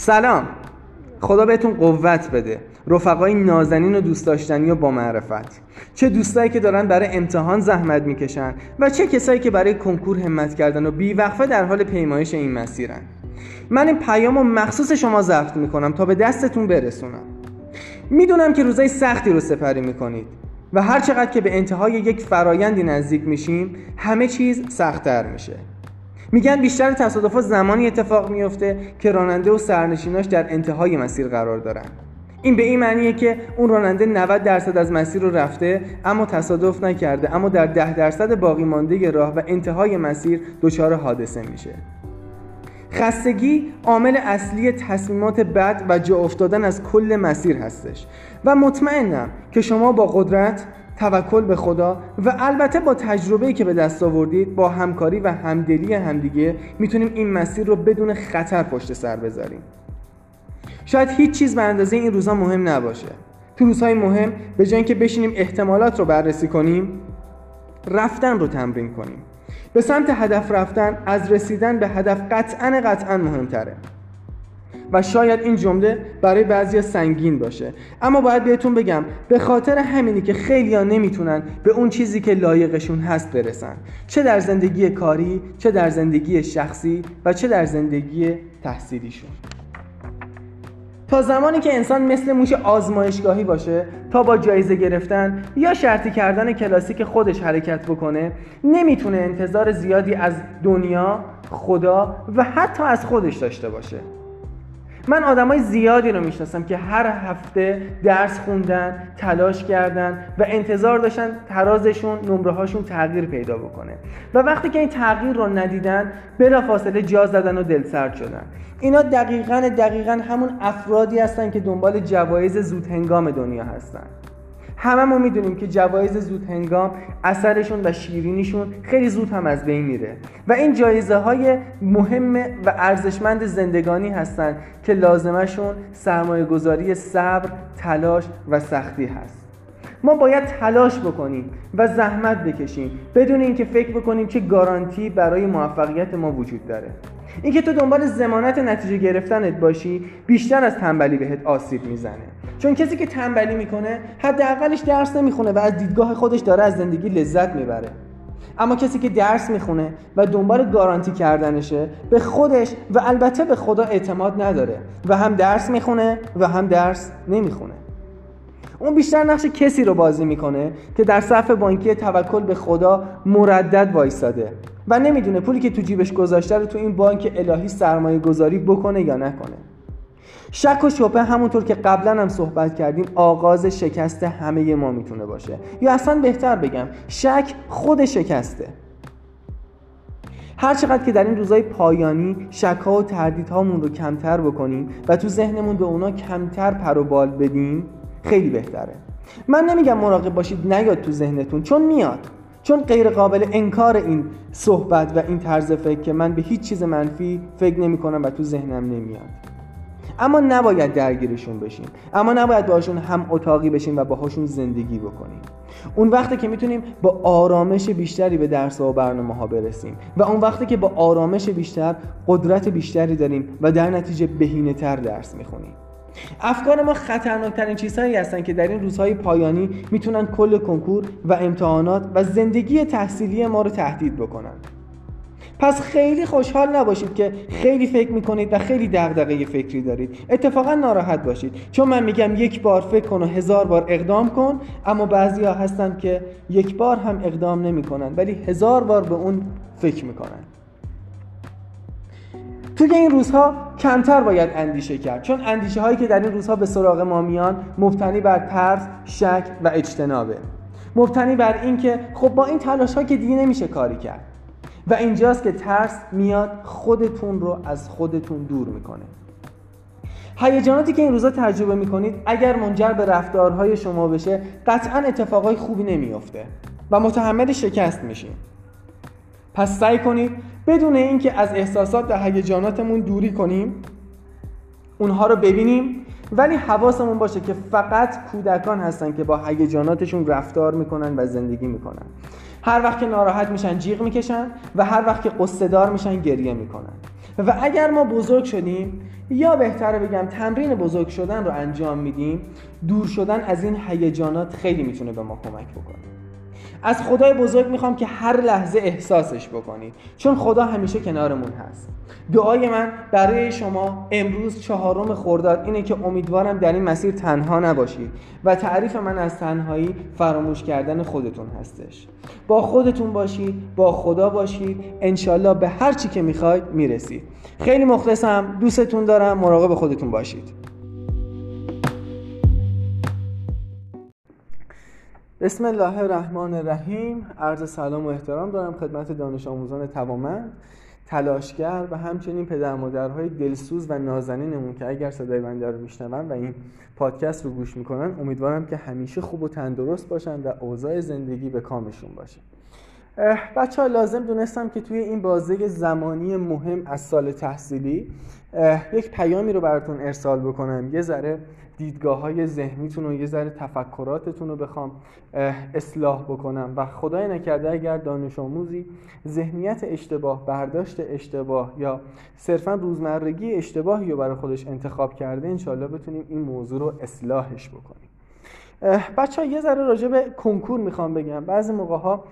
سلام. خدا بهتون قوت بده. رفقای نازنین و دوست داشتنی و با معرفت. چه دوستایی که دارن برای امتحان زحمت می‌کشن و چه کسایی که برای کنکور همت کردن و بیوقفه در حال پیمایش این مسیرن. من این پیام رو مخصوص شما ضبط می‌کنم تا به دستتون برسونم. می‌دونم که روزای سختی رو سپری می‌کنید و هر چقدر که به انتهای یک فرایندی نزدیک میشیم همه چیز سختتر میشه. میگن بیشتر تصادفات زمانی اتفاق میفته که راننده و سرنشیناش در انتهای مسیر قرار دارن. این به این معنیه که اون راننده 90 درصد از مسیر رو رفته اما تصادف نکرده اما در 10 درصد باقی مانده راه و انتهای مسیر دچار حادثه میشه. خستگی عامل اصلی تصمیمات بد و جا افتادن از کل مسیر هستش. و مطمئنم که شما با قدرت توکل به خدا و البته با تجربه‌ای که به دست آوردید با همکاری و همدلی همدیگه می‌تونیم این مسیر رو بدون خطر پشت سر بذاریم. شاید هیچ چیز به اندازه این روزها مهم نباشه. تو روزهای مهم به جای اینکه بشینیم احتمالات رو بررسی کنیم رفتن رو تمرین کنیم. به سمت هدف رفتن از رسیدن به هدف قطعا قطعا مهمتره. و شاید این جمله برای بعضی سنگین باشه. اما باید بهتون بگم به خاطر همینی که خیلی ها نمی‌تونن به اون چیزی که لایقشون هست برسن. چه در زندگی کاری چه در زندگی شخصی و چه در زندگی تحصیلیشون. تا زمانی که انسان مثل موش آزمایشگاهی باشه تا با جایزه گرفتن یا شرطی کردن کلاسیک خودش حرکت بکنه نمی‌تونه انتظار زیادی از دنیا، خدا و حتی از خودش داشته باشه. من آدمای زیادی رو می‌شناسم که هر هفته درس خوندن تلاش کردن و انتظار داشتن ترازشون نمره هاشون تغییر پیدا بکنه. و وقتی که این تغییر رو ندیدن بلا فاصله جا زدن و دلسرد شدن. اینا دقیقا دقیقا همون افرادی هستن که دنبال جوایز زود هنگام دنیا هستن. هممون می‌دونیم که جوایز زود هنگام اثرشون و شیرینیشون خیلی زود هم از بین میره. و این جایزه های مهم و ارزشمند زندگانی هستند که لازمشون سرمایه گذاری صبر، تلاش و سختی هست. ما باید تلاش بکنیم و زحمت بکشیم بدون اینکه فکر بکنیم که گارانتی برای موفقیت ما وجود داره. اینکه تو دنبال زمانت نتیجه گرفتنت باشی بیشتر از تنبلی بهت آسیب می‌زنه. چون کسی که تنبلی می‌کنه حداقلش درس نمی‌خونه و از دیدگاه خودش داره از زندگی لذت می‌بره. اما کسی که درس می‌خونه و دنبال گارانتی کردنشه به خودش و البته به خدا اعتماد نداره و هم درس می‌خونه و هم درس نمی‌خونه. اون بیشتر نقش کسی رو بازی می‌کنه که در صف بانکی توکل به خدا مردد وایستاده و نمی‌دونه پولی که تو جیبش گذاشته رو تو این بانک الهی سرمایه گذاری بکنه یا نکنه. شک و شبه همونطور که قبلا هم صحبت کردیم آغاز شکست همه ما می‌تونه باشه. یا اصلا بهتر بگم شک خود شکسته. هر چقدر که در این روزهای پایانی شک ها و تردیدهامون رو کمتر بکنیم و تو ذهنمون به اونا کمتر پر و بدیم خیلی بهتره. من نمیگم مراقب باشید نیاد تو ذهنتون چون میاد. چون غیر قابل انکار این صحبت و این طرز فکر که من به هیچ چیز منفی فکر نمی کنم و تو ذهنم نمیاد. اما نباید درگیرشون بشیم. اما نباید باشون هم اتاقی بشیم و باهاشون زندگی بکنیم. اون وقتی که می‌تونیم با آرامش بیشتری به درس و برنامه ها برسیم و اون وقتی که با آرامش بیشتر قدرت بیشتری داریم و در نتیجه بهینه تر درس می‌خونیم. افکار ما خطرناکترین چیزهایی هستن که در این روزهای پایانی می‌تونن کل کنکور و امتحانات و زندگی تحصیلی ما رو تهدید بکنن. پس خیلی خوشحال نباشید که خیلی فکر می‌کنید و خیلی دغدغه فکری دارید. اتفاقا ناراحت باشید. چون من میگم یک بار فکر کن و هزار بار اقدام کن اما بعضی ها هستن که یک بار هم اقدام نمی‌کنن ولی هزار بار به اون فکر می‌کنن. توی این روزها کمتر باید اندیشه کرد. چون اندیشه هایی که در این روزها به سراغ ما میان مبتنی بر ترس، شک و اجتنابه. مبتنی بر اینکه خب با این تلاش ها که دیگه نمیشه کاری کرد. و اینجاست که ترس میاد خودتون رو از خودتون دور می‌کنه. هیجاناتی که این روزا تجربه می‌کنید اگر منجر به رفتارهای شما بشه قطعا اتفاقای خوبی نمیافته و متحمل شکست میشین. پس سعی کنید بدون اینکه از احساسات و هیجاناتمون دوری کنیم اونها رو ببینیم ولی حواسمون باشه که فقط کودکان هستن که با هیجاناتشون رفتار می‌کنن و زندگی می‌کنن. هر وقت که ناراحت میشن جیغ می‌کشن و هر وقت که قصه دار میشن گریه می‌کنن. و اگر ما بزرگ شدیم یا بهتره بگم تمرین بزرگ شدن رو انجام میدیم دور شدن از این هیجانات خیلی می‌تونه به ما کمک بکنه. از خدای بزرگ می‌خوام که هر لحظه احساسش بکنید. چون خدا همیشه کنارمون هست. دعای من برای شما امروز چهارم خرداد اینه که امیدوارم در این مسیر تنها نباشید و تعریف من از تنهایی فراموش کردن خودتون هستش. با خودتون باشید با خدا باشید. انشالله به هر چی که می‌خواید می‌رسید. خیلی مخلصم دوستتون دارم. مراقب خودتون باشید. بسم الله الرحمن الرحیم. عرض سلام و احترام دارم خدمت دانش آموزان توامند تلاشگر و همچنین پدر مادرهای دلسوز و نازنینمون که اگر صدای بنده رو میشنون و این پادکست رو گوش می‌کنن امیدوارم که همیشه خوب و تندرست باشن و اوضاع زندگی به کامشون باشه. بچه ها لازم دونستم که توی این بازه زمانی مهم از سال تحصیلی یک پیامی رو براتون ارسال بکنم. یه ذره دیدگاه های ذهنیتون و یه ذره تفکراتتون رو بخوام اصلاح بکنم. و خدای نکرده اگر دانش آموزی ذهنیت اشتباه برداشت اشتباه یا صرفا روزمرگی اشتباهی رو برای خودش انتخاب کرده انشالله بتونیم این موضوع رو اصلاحش بکنیم. بچه ها یه ذره راجع به کنکور می‌خوام بگم. بعضی موقع ها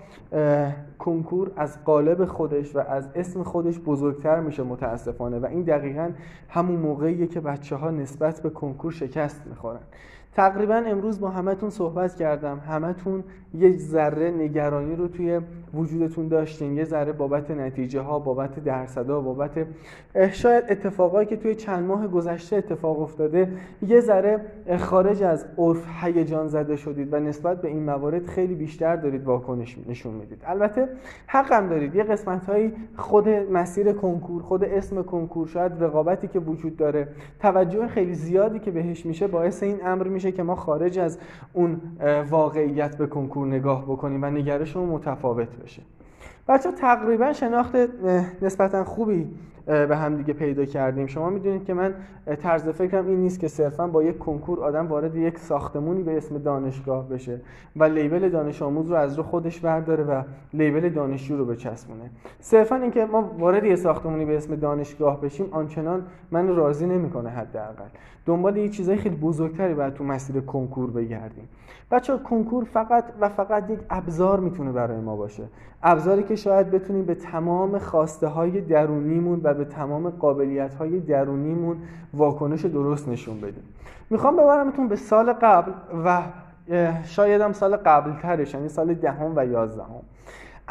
کنکور از قالب خودش و از اسم خودش بزرگتر میشه متاسفانه و این دقیقا همون موقعیه که بچه ها نسبت به کنکور شکست می‌خورن. تقریبا امروز با همتون صحبت کردم. همتون یه ذره نگرانی رو توی وجودتون داشتین یه ذره بابت نتیجه ها بابت درصدا بابت شاید اتفاقایی که توی چند ماه گذشته اتفاق افتاده یه ذره خارج از عرف هیجان زده شدید و نسبت به این موارد خیلی بیشتر دارید واکنش نشون می‌دید. البته حقم دارید. یه قسمت هایی خود مسیر کنکور خود اسم کنکور شاید رقابتی که وجود داره توجه خیلی زیادی که بهش میشه باعث این امر میشه که ما خارج از اون واقعیت به کنکور نگاه بکنیم و نگرشمون متفاوت بشه. بچه تقریبا شناخت نسبتا خوبی به هم دیگه پیدا کردیم. شما می‌دونید که من طرز فکرم این نیست که صرفا با یک کنکور آدم وارد یک ساختمونی به اسم دانشگاه بشه و لیبل دانش آموز رو از رو خودش برداره و لیبل دانشجو رو بچسبونه. صرفا اینکه ما وارد یه ساختمونی به اسم دانشگاه بشیم آنچنان من راضی نمی‌کنه حداقل. دنبال یه چیزای خیلی بزرگتری باید تو مسیر کنکور بگردیم. بچه کنکور فقط و فقط یک ابزار می‌تونه برای ما باشه. ابزاری که شاید بتونیم به تمام خواسته های درونیمون و به تمام قابلیت های درونیمون واکنش درست نشون بدیم. می‌خوام ببرمتون به سال قبل و شاید هم سال قبل ترش یعنی سال دهم و یازدهم.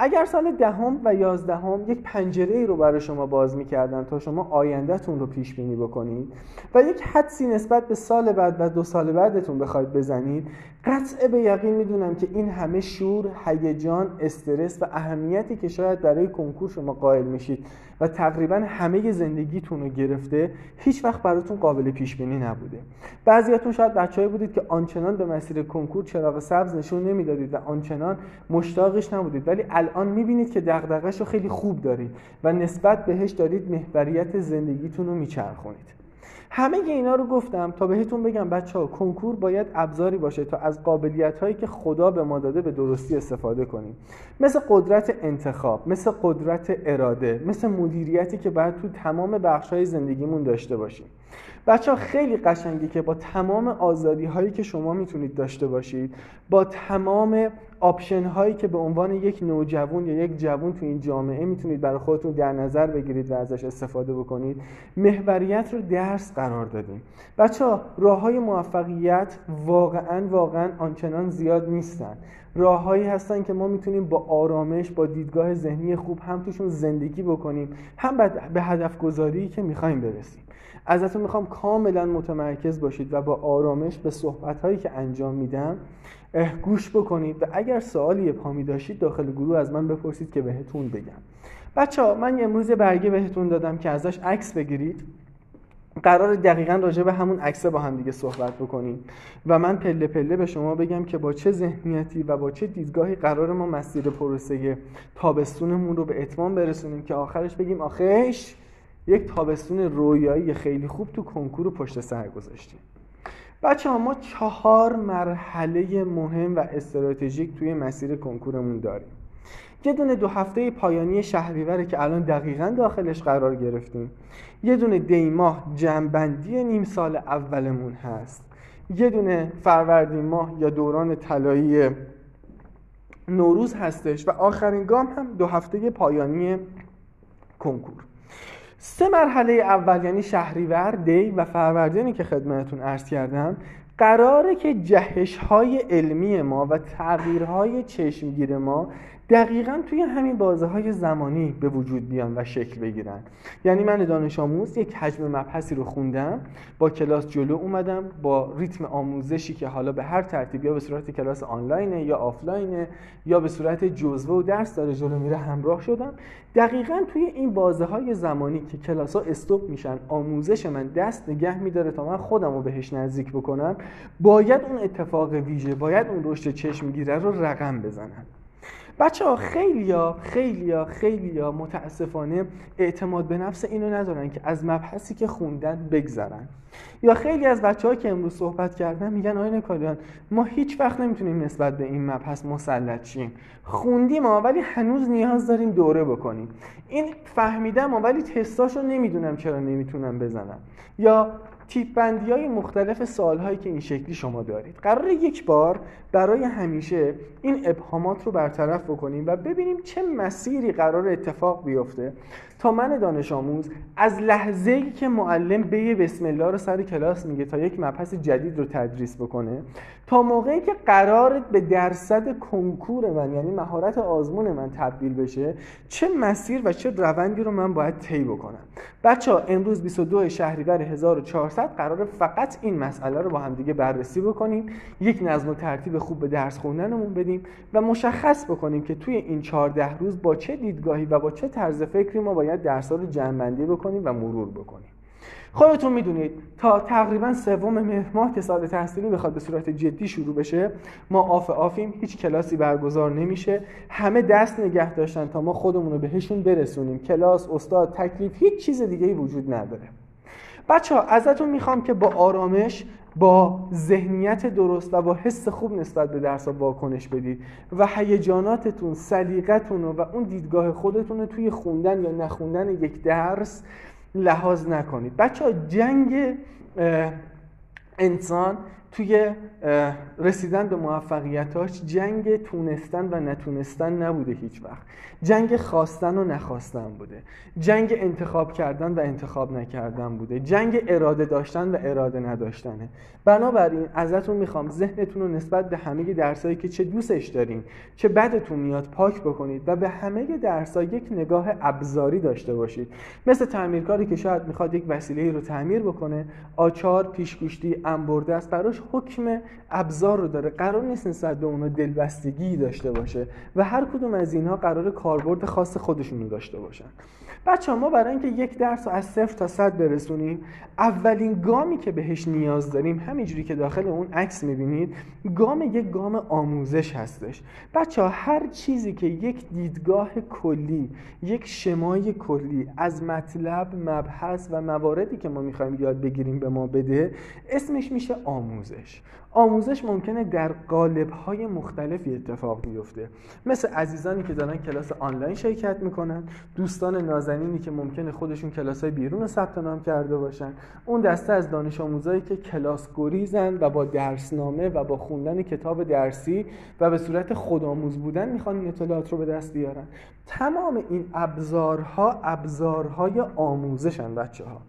اگر سال دهم و یازدهم یک پنجره ای رو برای شما باز می‌کردن تا شما آیندهتون رو پیش بینی بکنید و یک حدسی نسبت به سال بعد و دو سال بعدتون بخواید بزنید قطع به یقین می‌دونم که این همه شور، هیجان، استرس و اهمیتی که شاید برای کنکور شما قائل میشید و تقریبا همه زندگیتون رو گرفته هیچ وقت براتون قابل پیش بینی نبوده. بعضیاتون شاید بچه‌ای بودید که آنچنان به مسیر کنکور چراغ سبز نشون نمی‌دادید و آنچنان مشتاقش نبودید. ولی الان می‌بینید که دغدغه‌شو خیلی خوب دارید و نسبت بهش دارید محوریت زندگیتون رو میچرخونید. همه اینا رو گفتم تا بهتون بگم بچه ها کنکور باید ابزاری باشه تا از قابلیت هایی که خدا به ما داده به درستی استفاده کنیم. مثل قدرت انتخاب مثل قدرت اراده مثل مدیریتی که باید تو تمام بخش های زندگیمون داشته باشیم. بچه ها خیلی قشنگی که با تمام آزادی هایی که شما می‌تونید داشته باشید با تمام option هایی که به عنوان یک نوجوان یا یک جوان تو این جامعه می‌تونید برای خودتون در نظر بگیرید و ازش استفاده بکنید محوریت رو درس قرار دادیم. بچه ها راه های موفقیت واقعا واقعا آنچنان زیاد نیستن. راههایی هستن که ما می‌تونیم با آرامش با دیدگاه ذهنی خوب هم توشون زندگی بکنیم هم به هدف گذاری که می‌خوایم برسیم. ازتون می‌خوام کاملا متمرکز باشید و با آرامش به صحبت هایی که انجام میدم گوش بکنید و اگر سوالی پامی داشتید داخل گروه از من بپرسید که بهتون بگم. بچه ها من امروز برگه بهتون دادم که ازش عکس بگیرید. قرار دقیقا راجع به همون عکسه با هم دیگه صحبت بکنیم. و من پله پله به شما بگم که با چه ذهنیتی و با چه دیدگاهی قرار ما مسیر پروسه تابستونمون رو به اتمام برسونیم که آخرش بگیم آخرش یک تابستون رویایی خیلی خوب تو کنکور پشت سر گذاشتیم. بچه ها ما چهار مرحله مهم و استراتژیک توی مسیر کنکورمون داریم. یه دونه دو هفته پایانی شهریوره که الان دقیقا داخلش قرار گرفتیم. یه دونه دیماه جنبندی نیم سال اولمون هست. یه دونه فروردین ماه یا دوران طلایی نوروز هستش و آخرین گام هم دو هفته پایانی کنکور. سه مرحله اول یعنی شهریور دی و فروردینی که خدمتتون عرض کردم قراره که جهش های علمی ما و تغییرهای چشمگیر ما دقیقا توی همین بازه های زمانی به وجود بیان و شکل بگیرن. یعنی من دانش آموز یک حجم مبحثی رو خوندم با کلاس جلو اومدم با ریتم آموزشی که حالا به هر ترتیب یا به صورت کلاس آنلاینه یا آفلاینه یا به صورت جزوه و درس داره جلو میره همراه شدم. دقیقا توی این بازه های زمانی که کلاس ها استوب میشن آموزش من دست نگه میداره تا من خودم رو بهش نزدیک بکنم باید اون اتفاق ویژه باید اون رشد چشمگیره رو رقم بزنم. بچه ها خیلی ها خیلی ها خیلی ها متاسفانه اعتماد به نفس اینو ندارن که از مبحثی که خوندن بگذرن. یا خیلی از بچه ها که امروز صحبت کردن میگن آقای نکالیان ما هیچ وقت نمی‌تونیم نسبت به این مبحث مسلط شیم. خوندیم ما ولی هنوز نیاز داریم دوره بکنیم. این فهمیدم ولی تستاشو نمی‌دونم چرا نمی‌تونم بزنم. یا تیپ بندی های مختلف سال هایی که این شکلی شما دارید. قرار یک بار برای همیشه این ابهامات رو برطرف بکنیم و ببینیم چه مسیری قرار اتفاق بیفته. تا من دانش آموز از لحظه ای که معلم به بسم الله رو سر کلاس میگه تا یک مبحث جدید رو تدریس بکنه تا موقعی که قرار به درصد کنکور من یعنی مهارت آزمون من تبدیل بشه چه مسیر و چه روندی رو من باید طی بکنم؟ بچه ها امروز 22 شهریور 1400 قرار فقط این مسئله رو با هم دیگه بررسی بکنیم یک نظم و ترتیب خوب به درس خوندنمون بدیم و مشخص بکنیم که توی این 14 روز با چه دیدگاهی و با چه طرز فکری ما باید درس رو جمع بکنیم و مرور بکنیم. خودتون می‌دونید تا تقریبا سوم مهر ماه که سال تحصیلی بخواد به صورت جدی شروع بشه ما آف آفیم هیچ کلاسی برگزار نمیشه. همه دست نگه داشتن تا ما خودمون رو بهشون برسونیم. کلاس استاد تکلیف هیچ چیز دیگه ای وجود نداره. بچه ها ازتون می‌خوام که با آرامش با ذهنیت درست و با حس خوب نسبت به درس واکنش بدید و هیجاناتتون سلیقتون و اون دیدگاه خودتون رو توی خوندن یا نخوندن یک درس لحاظ نکنید. بچه ها جنگ انسان توی رسیدن به موفقیتاش جنگ تونستن و نتونستن نبوده هیچ وقت. جنگ خواستن و نخواستن بوده. جنگ انتخاب کردن و انتخاب نکردن بوده. جنگ اراده داشتن و اراده نداشتنه. بنابراین ازتون می‌خوام ذهنتون رو نسبت به همه درسایی که چه دوستش دارین چه بدتون میاد پاک بکنید و به همه درسا یک نگاه ابزاری داشته باشید. مثل تعمیرکاری که شاید می‌خواد یک وسیله رو تعمیر بکنه. آچار پیشگوشتی انبرده است براش حکم ابزار رو داره. قرار نیست نسبت به اونا دلبستگی داشته باشه و هر کدوم از اینها قرار کاربرد خاص خودشون رو داشته باشن. بچه ما برای اینکه یک درس رو از صفر تا صد برسونیم اولین گامی که بهش نیاز داریم همینجوری که داخل اون عکس می‌بینید گام یک گام آموزش هستش. بچه ها هر چیزی که یک دیدگاه کلی یک شمای کلی از مطلب مبحث و مواردی که ما می‌خوایم یاد بگیریم به ما بده اسمش میشه آموزش. آموزش ممکنه در های مختلفی اتفاق بیفته. مثل عزیزانی که دارن کلاس آنلاین شرکت می‌کنن دوستان نازنینی که ممکنه خودشون کلاس های بیرون ثبت نام کرده باشن. اون دسته از دانش آموزایی که کلاس گریزن و با درسنامه و با خوندن کتاب درسی و به صورت خودآموز بودن می‌خوان این اطلاعات رو به دست بیارن. تمام این ابزارها ابزارهای آموزشن بچه ها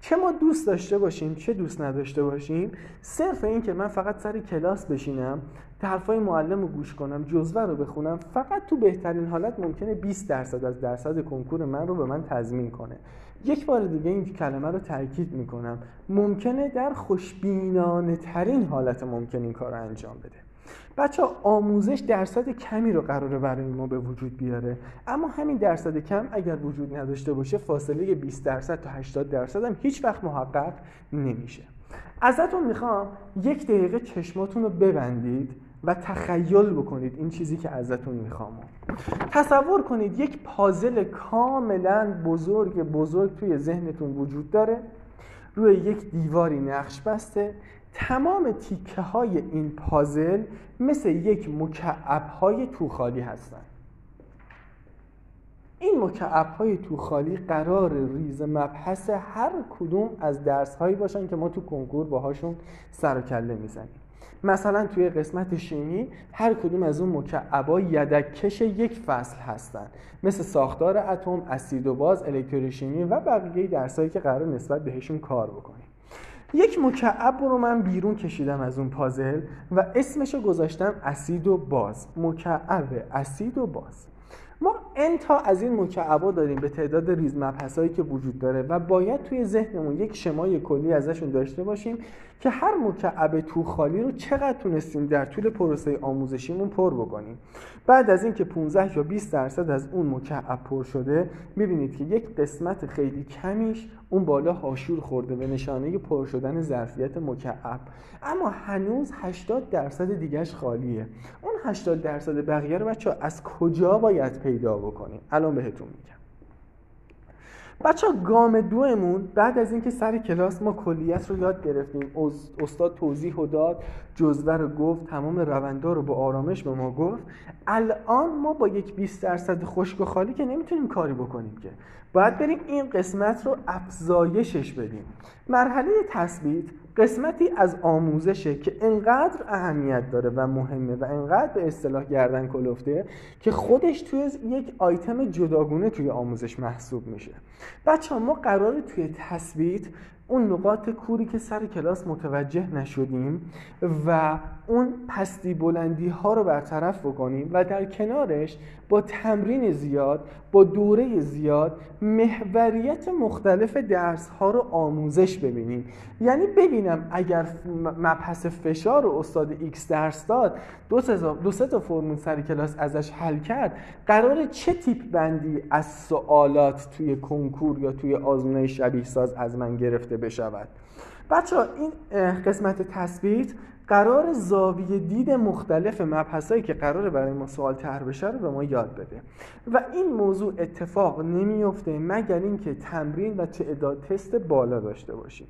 چه ما دوست داشته باشیم چه دوست نداشته باشیم صرف این که من فقط سر کلاس بشینم حرفای معلم رو گوش کنم جزوه رو بخونم فقط تو بهترین حالت ممکنه 20 درصد از درصد کنکور من رو به من تضمین کنه. یک بار دیگه این کلمه رو تاکید می‌کنم. ممکنه در خوشبینانه ترین حالت ممکن این کار رو انجام بده. بچه آموزش درصد کمی رو قراره برای ما به وجود بیاره. اما همین درصد کم اگر وجود نداشته باشه فاصله 20 درصد تا 80 درصد هم هیچ وقت محقق نمیشه. ازتون می‌خوام یک دقیقه چشماتون رو ببندید. و تخیل بکنید این چیزی که ازتون می‌خوام. تصور کنید یک پازل کاملا بزرگ بزرگ توی ذهنتون وجود داره. روی یک دیواری نقش بسته. تمام تیکه های این پازل مثل یک مکعب های توخالی هستن. این مکعب های تو خالی قرار ریز مبحث هر کدوم از درس هایی باشن که ما تو کنکور باهاشون سر و کله می‌زنیم. مثلا توی قسمت شیمی هر کدوم از اون مکعبا یدکش یک فصل هستن. مثل ساختار اتم، اسید و باز، الکتروشیمی و بقیه درسایی که قرار نسبت بهشون کار بکنیم. یک مکعب رو من بیرون کشیدم از اون پازل و اسمشو گذاشتم اسید و باز. مکعب اسید و باز. ما انتا از این مکعبا داریم به تعداد ریز هایی که وجود داره و باید توی ذهنمون یک شمای کلی ازشون داشته باشیم که هر مکعب تو خالی رو چقدر تونستیم در طول پروسه آموزشیمون پر بکنیم. بعد از اینکه 15 یا 20 درصد از اون مکعب پر شده می‌بینید که یک قسمت خیلی کمیش اون بالا هاشور خورده به نشانه پر شدن ظرفیت مکعب اما هنوز 80 درصد دیگهش خالیه. اون 80 درصد بقیه رو بچه از کجا باید پیدا بکنیم؟ الان بهتون میگم. بچه گام دومون بعد از اینکه سر کلاس ما کلیت رو یاد گرفتیم استاد توضیح و داد جزوه رو گفت تمام روندا رو با آرامش به ما گفت. الان ما با یک 20 درصد خشک و خالی که نمی‌تونیم کاری بکنیم که. باید بریم این قسمت رو افزایشش بدیم. مرحله تثبیت قسمتی از آموزشه که انقدر اهمیت داره و مهمه و انقدر به اصطلاح گردن کلفته که خودش توی یک آیتم جداگونه توی آموزش محسوب میشه. بچه ها ما قرار توی تثبیت اون نقاط کوری که سر کلاس متوجه نشدیم و اون پستی بلندی ها رو برطرف بکنیم و در کنارش با تمرین زیاد با دوره زیاد محوریت مختلف درس ها رو آموزش ببینیم. یعنی ببینم اگر مبحث فشار رو استاد X درس داد دو سه تا فرمول سر کلاس ازش حل کرد قراره چه تیپ بندی از سوالات توی کنکور یا توی آزمون شبیه ساز از من گرفته بشود. بچه این قسمت تثبیت قرار زاویه دید مختلف مبحثایی که قراره برای ما سوال طرح بشه رو به ما یاد بده. و این موضوع اتفاق نمیفته مگر اینکه تمرین و تعداد تست بالا داشته باشیم.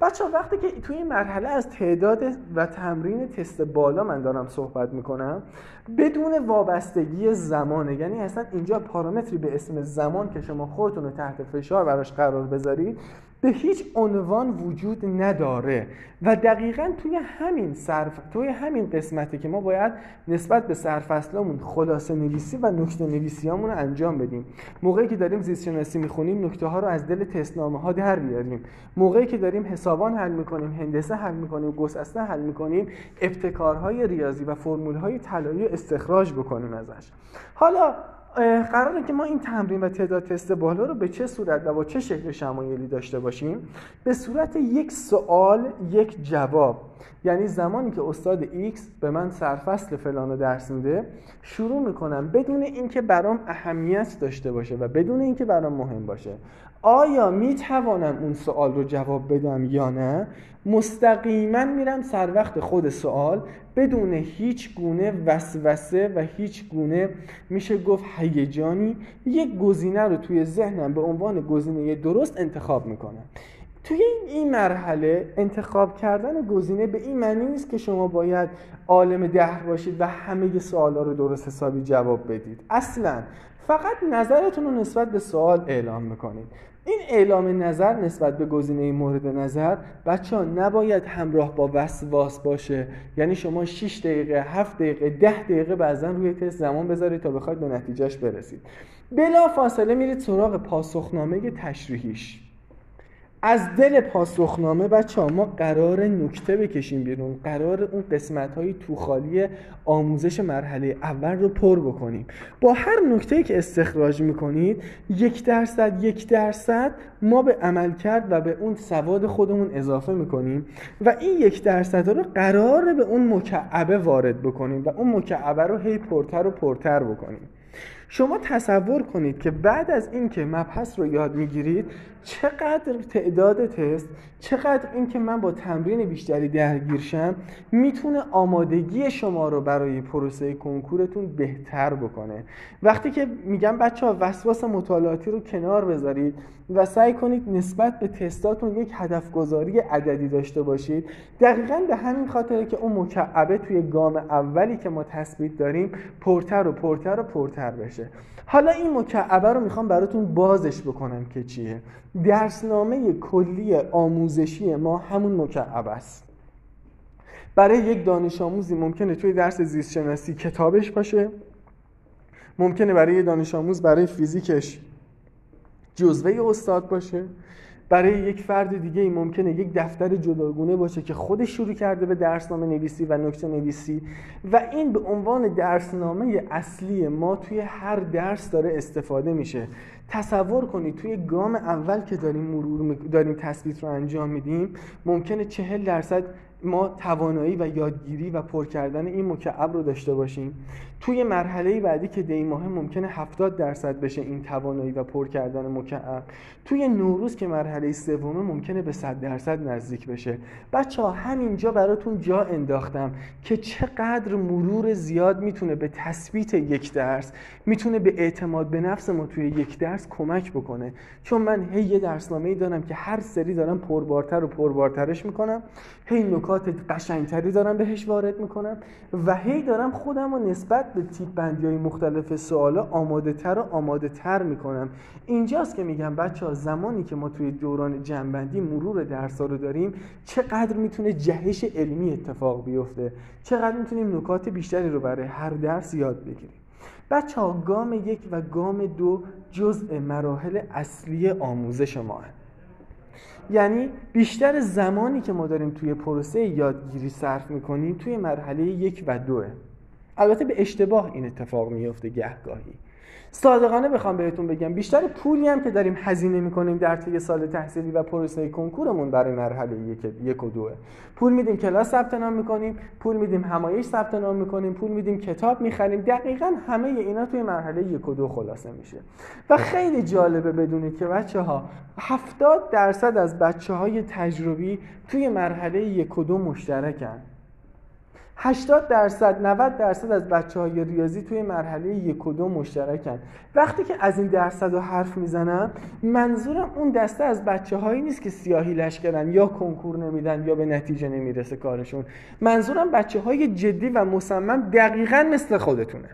بچه وقتی که توی این مرحله از تعداد و تمرین تست بالا من دارم صحبت می‌کنم بدون وابستگی زمانه یعنی اصلا اینجا پارامتری به اسم زمان که شما خودتون رو تحت فشار براش قرار بذارید به هیچ عنوان وجود نداره. و دقیقا توی همین صرف توی همین قسمتی که ما باید نسبت به سرفصلمون خلاصه نویسی و نکته نویسی رو انجام بدیم. موقعی که داریم زیست شناسی می‌خونیم نکته ها رو از دل تستنامه ها در بیاریم. موقعی که داریم حسابان حل می‌کنیم هندسه حل می‌کنیم گسسته حل می‌کنیم ابتکارهای ریاضی و فرمولهای طلایی استخراج بکنیم ازش. حالا قراره که ما این تمرین و تعداد تست بالا رو به چه صورت و با چه شکل شمایلی داشته باشیم؟ به صورت یک سوال یک جواب. یعنی زمانی که استاد X به من سرفصل فلان رو درس میده شروع می‌کنم بدون اینکه برام اهمیت داشته باشه و بدون اینکه برام مهم باشه. آیا می‌توانم اون سوال رو جواب بدم یا نه؟ مستقیما میرم سر وقت خود سوال بدون هیچ گونه وسوسه و هیچ گونه میشه گفت هیجانی. یک گزینه رو توی ذهنم به عنوان گزینه درست انتخاب می‌کنم. توی این مرحله انتخاب کردن گزینه به این معنی نیست که شما باید عالم ده باشید و همه سوالا رو درست حسابی جواب بدید. اصلا فقط نظرتون رو نسبت به سوال اعلام می‌کنید. این اعلام نظر نسبت به گزینه مورد نظر بچه ها نباید همراه با وسواس باشه. یعنی شما 6 دقیقه 7 دقیقه 10 دقیقه بعضا روی تست زمان بذارید تا بخواید به نتیجهش برسید. بلا فاصله میرید سراغ پاسخنامه تشریحیش. از دل پاسخنامه بچه ما قرار نکته بکشیم بیرون. قرار اون قسمت های توخالی آموزش مرحله اول رو پر بکنیم. با هر نکته که استخراج می‌کنید یک درصد یک درصد ما به عمل کرد و به اون سواد خودمون اضافه می‌کنیم و این یک درصد رو قرار به اون مکعبه وارد بکنیم و اون مکعبه رو هی پرتر و پرتر بکنیم. شما تصور کنید که بعد از اینکه مبحث رو یاد می‌گیرید چقدر تعداد تست چقدر اینکه من با تمرین بیشتری درگیرشم می‌تونه آمادگی شما رو برای پروسه کنکورتون بهتر بکنه. وقتی که میگم بچه ها وسواس مطالعاتی رو کنار بذارید و سعی کنید نسبت به تستاتون یک هدف گذاری عددی داشته باشید. دقیقا به همین خاطره که اون مکعبه توی گام اولی که ما تثبیت داریم پرتر و پرتر و پرتر بشه. حالا این مکعبه رو می‌خوام براتون بازش بکنم که چیه. درسنامه کلی آموزشی ما همون مکعب است. برای یک دانش آموزی ممکنه توی درس زیست شناسی کتابش باشه. ممکنه برای دانش آموز برای فیزیکش جزوه استاد باشه. برای یک فرد دیگه ای ممکنه یک دفتر جداگونه باشه که خودش شروع کرده به درسنامه نویسی و نکته نویسی و این به عنوان درسنامه اصلی ما توی هر درس داره استفاده میشه. تصور کنید توی گام اول که داریم مرور داریم تثبیت رو انجام میدیم ممکنه چهل درصد ما توانایی و یادگیری و پر کردن این مکعب رو داشته باشیم. توی مرحله بعدی که دی ماه ممکنه 70 درصد بشه این توانایی و پر کردن مکعب توی نوروز که مرحله سومه ممکنه به 100 درصد نزدیک بشه. بچه ها همینجا براتون جا انداختم که چقدر مرور زیاد می‌تونه به تثبیت یک درس می‌تونه به اعتماد به نفس ما توی یک درس کمک بکنه. چون من هی یه درسنامه ای دارم که هر سری دارم پربارتر و پربارترش می‌کنم هی نکات قشنگتری دارم بهش وارد می‌کنم و هی دارم خودم رو نسبت به تیپ بندی های مختلف سوالا آماده تر و آماده تر می‌کنم. اینجاست که میگم بچه ها زمانی که ما توی دوران جنبندی مرور درس رو داریم چقدر می‌تونه جهش علمی اتفاق بیفته؟ چقدر می‌تونیم نکات بیشتری رو برای هر درس یاد بگیریم؟ بچه ها گام یک و گام دو جزء مراحل اصلی آموزش ما هست. یعنی بیشتر زمانی که ما داریم توی پروسه یادگیری صرف می‌کنیم توی مرحله یک و دوه. البته به اشتباه این اتفاق میفته گهگاهی. صادقانه بخوام بهتون بگم بیشتر پولی هم که داریم هزینه می‌کنیم در طی سال تحصیلی و پروسه کنکورمون برای مرحله یک, یک و دوه. پول میدیم کلاس ثبت نام می‌کنیم پول میدیم همایش ثبت نام می‌کنیم پول میدیم کتاب می‌خریم. دقیقا همه اینا توی مرحله یک و دو خلاصه میشه. و خیلی جالبه بدونید که بچه ها 70 درصد از بچه های تجربی توی مرحله یک و دو مشترکن. 80 درصد 90 درصد از بچه های ریاضی توی مرحله یک و دو مشترکن. وقتی که از این درصد رو حرف می‌زنم منظورم اون دسته از بچه هایی نیست که سیاهی لشکرن یا کنکور نمیدن یا به نتیجه نمی‌رسه کارشون. منظورم بچه های جدی و مصمم دقیقا مثل خودتونه.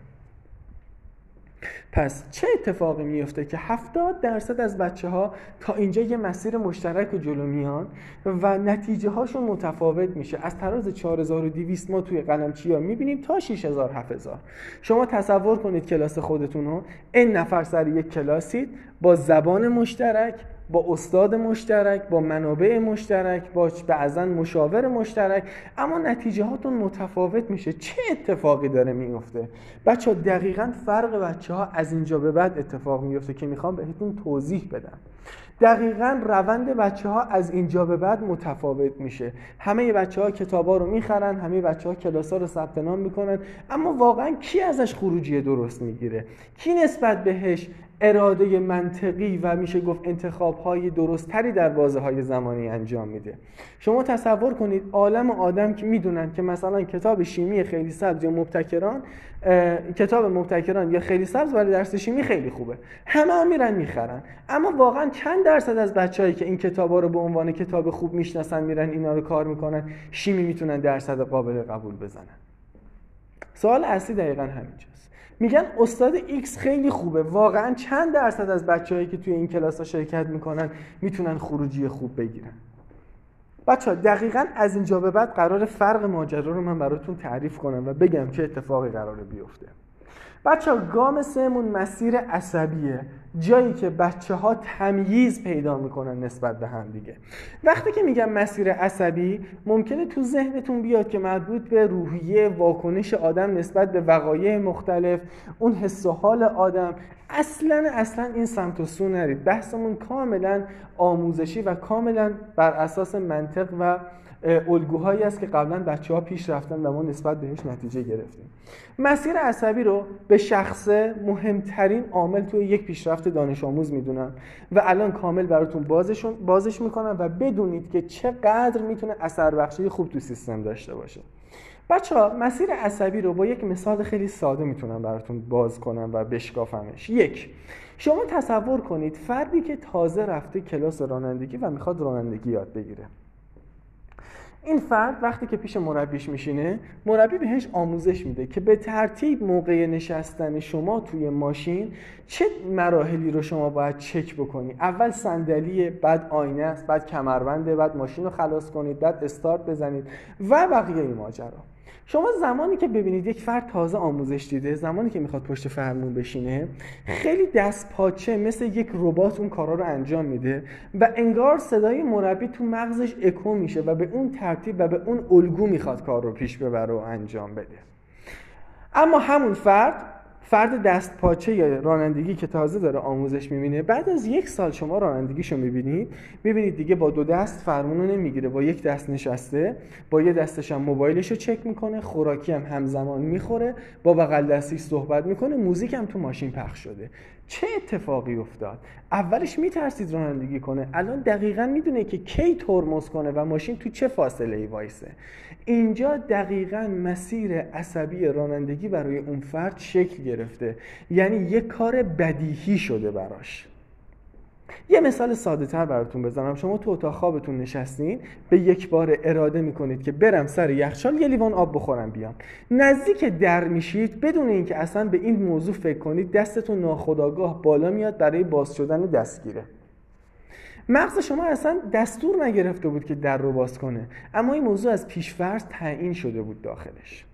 پس چه اتفاقی میفته که 70 درصد از بچه ها تا اینجا یه مسیر مشترک و جلو میان و نتیجه هاشون متفاوت میشه؟ از طراز 4200 ما توی قلمچی ها می‌بینیم تا 6000 7000 شما تصور کنید کلاس خودتون رو. این نفر سر یک کلاسید با زبان مشترک با استاد مشترک با منابع مشترک با بعضا مشاور مشترک. اما نتیجه هاتون متفاوت میشه. چه اتفاقی داره میفته بچه ها دقیقا فرق بچه ها از اینجا به بعد اتفاق میفته که می‌خوام بهتون توضیح بدم. دقیقا روند بچه ها از اینجا به بعد متفاوت میشه. همه بچه ها کتاب ها رو می‌خرن همه بچه ها کلاس ها رو ثبت نام می‌کنن. اما واقعا کی ازش خروجی درست می‌گیره؟ کی نسبت بهش اراده منطقی و میشه گفت انتخاب های در بازه های زمانی انجام میده. شما تصور کنید عالم آدم که می‌دونن که مثلا کتاب شیمی خیلی سبز یا مبتکران کتاب مبتکران یا خیلی سبز ولی درس شیمی خیلی خوبه. همه هم میرن می‌خرن. اما واقعا چند درصد از بچههایی که این کتابا رو به عنوان کتاب خوب می‌شناسن میرن اینا رو کار می‌کنن شیمی می‌تونن درصد قابل قبول بزنن. سوال اصلی دقیقا همینجاست. میگن استاد X خیلی خوبه. واقعا چند درصد از بچههایی که توی این کلاس ها شرکت می‌کنن می‌تونن خروجی خوب بگیرن. بچه ها دقیقا از اینجا به بعد قرار فرق ماجرا رو من براتون تعریف کنم و بگم چه اتفاقی قراره بیفته. بچه ها گام سهمون مسیر عصبیه. جایی که بچه ها تمییز پیدا می‌کنن نسبت به هم دیگه. وقتی که میگم مسیر عصبی ممکنه تو ذهنتون بیاد که مربوط به روحیه واکنش آدم نسبت به وقایع مختلف اون حس و حال آدم. اصلا اصلا این سمت و سو نرید. بحثمون کاملا آموزشی و کاملا بر اساس منطق و الگوهایی است که قبلا بچه ها پیش رفتن و ما نسبت بهش نتیجه گرفتیم. مسیر عصبی رو به شخصه مهمترین عامل توی یک پیشرفت دانش آموز می‌دونم و الان کامل براتون بازشون بازش می‌کنم و بدونید که چقدر می‌تونه اثر بخشی خوب تو سیستم داشته باشه. بچه ها مسیر عصبی رو با یک مثال خیلی ساده می‌تونم براتون باز کنم و بشکافمش. یک شما تصور کنید فردی که تازه رفته کلاس رانندگی و می‌خواد رانندگی یاد بگیره. این فرد وقتی که پیش مربیش میشینه مربی بهش آموزش میده که به ترتیب موقع نشستن شما توی ماشین چه مراحلی رو شما باید چک بکنی. اول صندلیه بعد آینه است بعد کمربنده بعد ماشین رو خلاص کنید بعد استارت بزنید و بقیه این ماجرا. شما زمانی که ببینید یک فرد تازه آموزش دیده زمانی که می‌خواد پشت فرمون بشینه خیلی دست پاچه مثل یک ربات اون کارا رو انجام میده و انگار صدای مربی تو مغزش اکو میشه و به اون ترتیب و به اون الگو می‌خواد کار رو پیش ببره و انجام بده. اما همون فرد فرد دست پاچه یا رانندگی که تازه داره آموزش می‌بینه بعد از یک سال شما رانندگیشو می‌بینید می‌بینید دیگه با دو دست فرمون رو نمی‌گیره با یک دست نشسته با یه دستش هم موبایلش رو چک می‌کنه خوراکی هم همزمان می‌خوره با بغل دستی صحبت می‌کنه موزیک هم تو ماشین پخش شده. چه اتفاقی افتاد؟ اولش میترسید رانندگی کنه الان دقیقا می‌دونه که کی ترمز کنه و ماشین تو چه فاصله ای وایسه. اینجا دقیقا مسیر عصبی رانندگی برای اون فرد شکل گرفته. یعنی یک کار بدیهی شده براش. یه مثال ساده تر براتون بزنم. شما تو اتاق خوابتون نشستین به یک بار اراده می‌کنید که برم سر یخچال یه لیوان آب بخورم بیام. نزدیک در میشید بدون اینکه اصلا به این موضوع فکر کنید دستتون ناخداگاه بالا میاد برای باز شدن دستگیره. مغز شما اصلا دستور نگرفته بود که در رو باز کنه اما این موضوع از پیشفرض تعیین شده بود داخلش.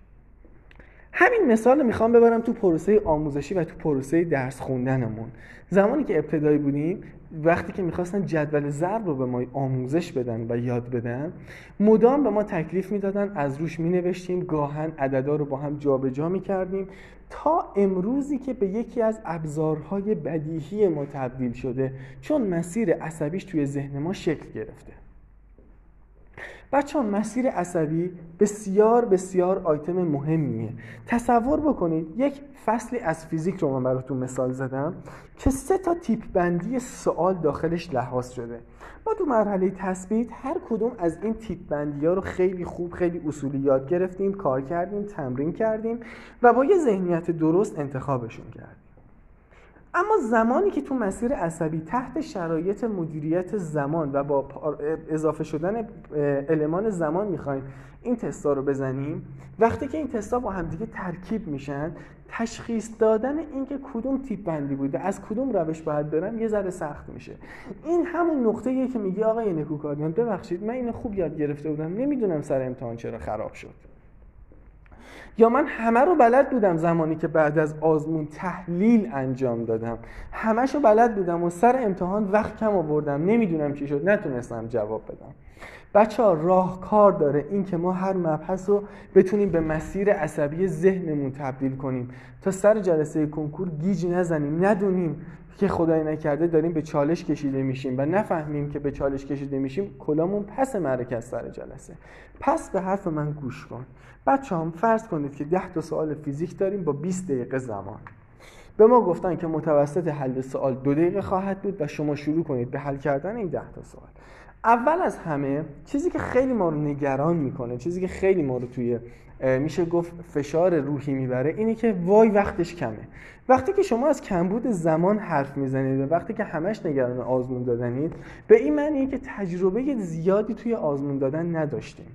همین مثال رو می‌خوام ببرم تو پروسه آموزشی و تو پروسه درس خوندنمون. زمانی که ابتدایی بودیم وقتی که می‌خواستن جدول ضرب رو به ما آموزش بدن و یاد بدن مدام به ما تکلیف می‌دادن از روش مینوشتیم گاهن عددا رو با هم جابجا می‌کردیم تا امروزی که به یکی از ابزارهای بدیهی ما تبدیل شده چون مسیر عصبیش توی ذهن ما شکل گرفته. بچه ها مسیر عصبی بسیار بسیار آیتم مهمیه. تصور بکنید یک فصلی از فیزیک رو من براتون مثال زدم که سه تا تیپ بندی سوال داخلش لحاظ شده. ما تو مرحله تثبیت هر کدوم از این تیپ بندی ها رو خیلی خوب خیلی اصولی یاد گرفتیم کار کردیم تمرین کردیم و با یه ذهنیت درست انتخابشون کردیم. اما زمانی که تو مسیر عصبی تحت شرایط مدیریت زمان و با اضافه شدن المان زمان می‌خوایم این تستا رو بزنیم وقتی که این تستا با همدیگه ترکیب میشن تشخیص دادن اینکه کدوم تیپ بندی بوده از کدوم روش باید برم یه ذره سخت میشه. این همون نقطه که میگه آقای نکوکاریان ببخشید من اینو خوب یاد گرفته بودم نمی‌دونم سر امتحان چرا خراب شد. یا من همه رو بلد بودم زمانی که بعد از آزمون تحلیل انجام دادم. همش رو بلد بودم و سر امتحان وقت کم آوردم. نمی‌دونم چی شد. نتونستم جواب بدم. بچه ها راهکار داره این که ما هر مبحث رو بتونیم به مسیر عصبی ذهنمون تبدیل کنیم. تا سر جلسه کنکور گیج نزنیم. ندونیم که خدای نکرده داریم به چالش کشیده میشیم و نفهمیم که به چالش کشیده میشیم کلامون پس مرکز سر جلسه. پس به حرف من گوش کن. بچه هم فرض کنید که 10 تا سوال فیزیک داریم با 20 دقیقه زمان. به ما گفتن که متوسط حل سوال دو دقیقه خواهد بود و شما شروع کنید به حل کردن این 10 تا سوال. اول از همه چیزی که خیلی ما رو نگران می‌کنه چیزی که خیلی ما رو توی میشه گفت فشار روحی می‌بره. اینه که وای وقتش کمه. وقتی که شما از کمبود زمان حرف می‌زنید و وقتی که همش نگران آزمون دادنید به این معنی که تجربه زیادی توی آزمون دادن نداشتیم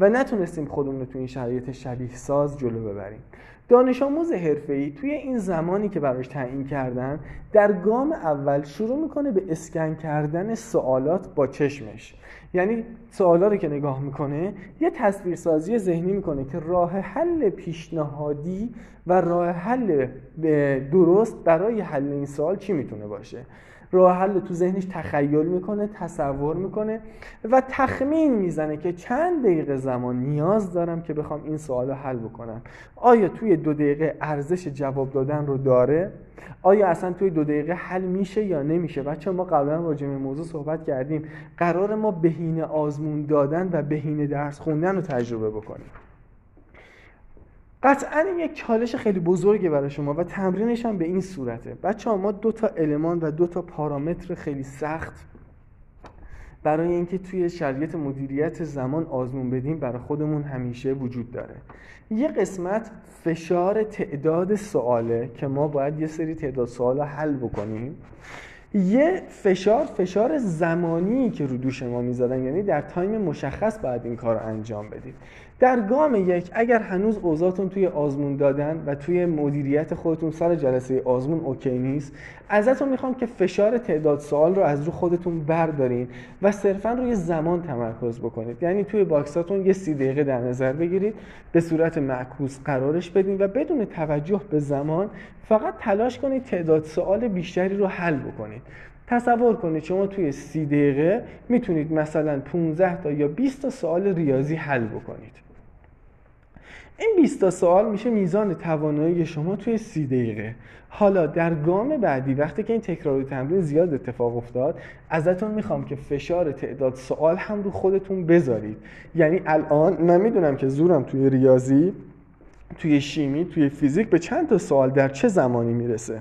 و نتونستیم خودمون رو توی این شرایط شبیه ساز جلو ببریم. دانش آموز حرفه‌ای توی این زمانی که براش تعیین کردن در گام اول شروع می‌کنه به اسکن کردن سوالات با چشمش. یعنی سوالا رو که نگاه می‌کنه یه تصویرسازی ذهنی می‌کنه که راه حل پیشنهادی و راه حل درست برای حل این سوال چی می‌تونه باشه. راه حل تو ذهنش تخیل می‌کنه تصور می‌کنه و تخمین می‌زنه که چند دقیقه زمان نیاز دارم که بخوام این سوال رو حل بکنم. آیا توی دو دقیقه ارزش جواب دادن رو داره؟ آیا اصلا توی دو دقیقه حل میشه یا نمیشه؟ بچه ما قبلا راجع به موضوع صحبت کردیم. قرار ما بهینه آزمون دادن و بهینه درس خوندن رو تجربه بکنیم. قطعا این یک چالش خیلی بزرگه برای شما و تمرینش هم به این صورته. بچه ها ما دو تا المان و دو تا پارامتر خیلی سخت برای اینکه توی شرایط مدیریت زمان آزمون بدیم برای خودمون همیشه وجود داره. یه قسمت فشار تعداد سواله که ما باید یه سری تعداد سوال حل بکنیم. یه فشار فشار زمانی که رو دوش ما می‌ذارن یعنی در تایم مشخص باید این کار رو انجام بدید در گام یک اگر هنوز اوضاعتون توی آزمون دادن و توی مدیریت خودتون سر جلسه آزمون OK نیست ازتون می‌خوام که فشار تعداد سوال رو از رو خودتون بردارین و صرفا روی زمان تمرکز بکنید. یعنی توی box اتون یه سی دقیقه در نظر بگیرید به صورت معکوس قرارش بدین و بدون توجه به زمان فقط تلاش کنید تعداد سوال بیشتری رو حل بکنید. تصور کنید شما توی سی دقیقه می‌تونید مثلا 15 تا یا 20 تا سوال ریاضی حل بکنید. این 20 تا سوال میشه میزان توانایی شما توی 30 دقیقه. حالا در گام بعدی وقتی که این تکرار تمرین زیاد اتفاق افتاد ازتون می‌خوام که فشار تعداد سوال هم رو خودتون بذارید. یعنی الان من می‌دونم که زورم توی ریاضی توی شیمی توی فیزیک به چند تا سوال در چه زمانی می‌رسه.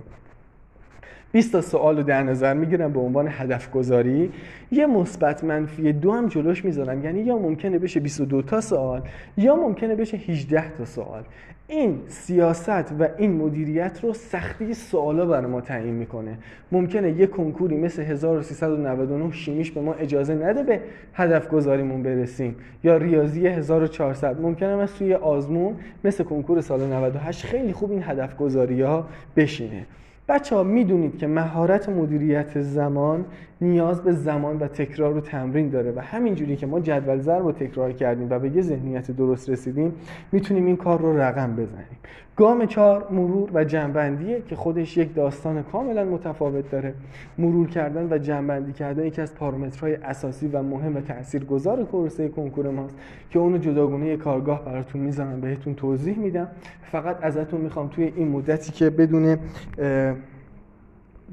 20 تا سوال رو در نظر می‌گیرم به عنوان هدف گذاری یه مثبت منفی دو هم جلوش می‌ذارم. یعنی یا ممکنه بشه 22 تا سوال یا ممکنه بشه 18 تا سوال. این سیاست و این مدیریت رو سختی سوالا برای ما تعیین می‌کنه. ممکنه یه کنکوری مثل 1399 شیمیش به ما اجازه نده به هدف گذاریمون برسیم. یا ریاضی 1400 ممکنه از توی آزمون مثل کنکور سال 98 خیلی خوب این هدف گذاری ها بشینه. بچه ها می‌دونید که مهارت مدیریت زمان نیاز به زمان و تکرار و تمرین داره و همینجوری که ما جدول ضرب رو تکرار کردیم و به یه ذهنیت درست رسیدیم می‌تونیم این کار رو رقم بزنیم. گام چهار مرور و جنبندیه که خودش یک داستان کاملا متفاوت داره. مرور کردن و جنبندی کردن یکی از پارامترهای اساسی و مهم و تاثیرگذار کورسه کنکور ماست که اونو جداگونه کارگاه براتون می‌زنم بهتون توضیح میدم. فقط ازتون می‌خوام توی این مدتی که بدون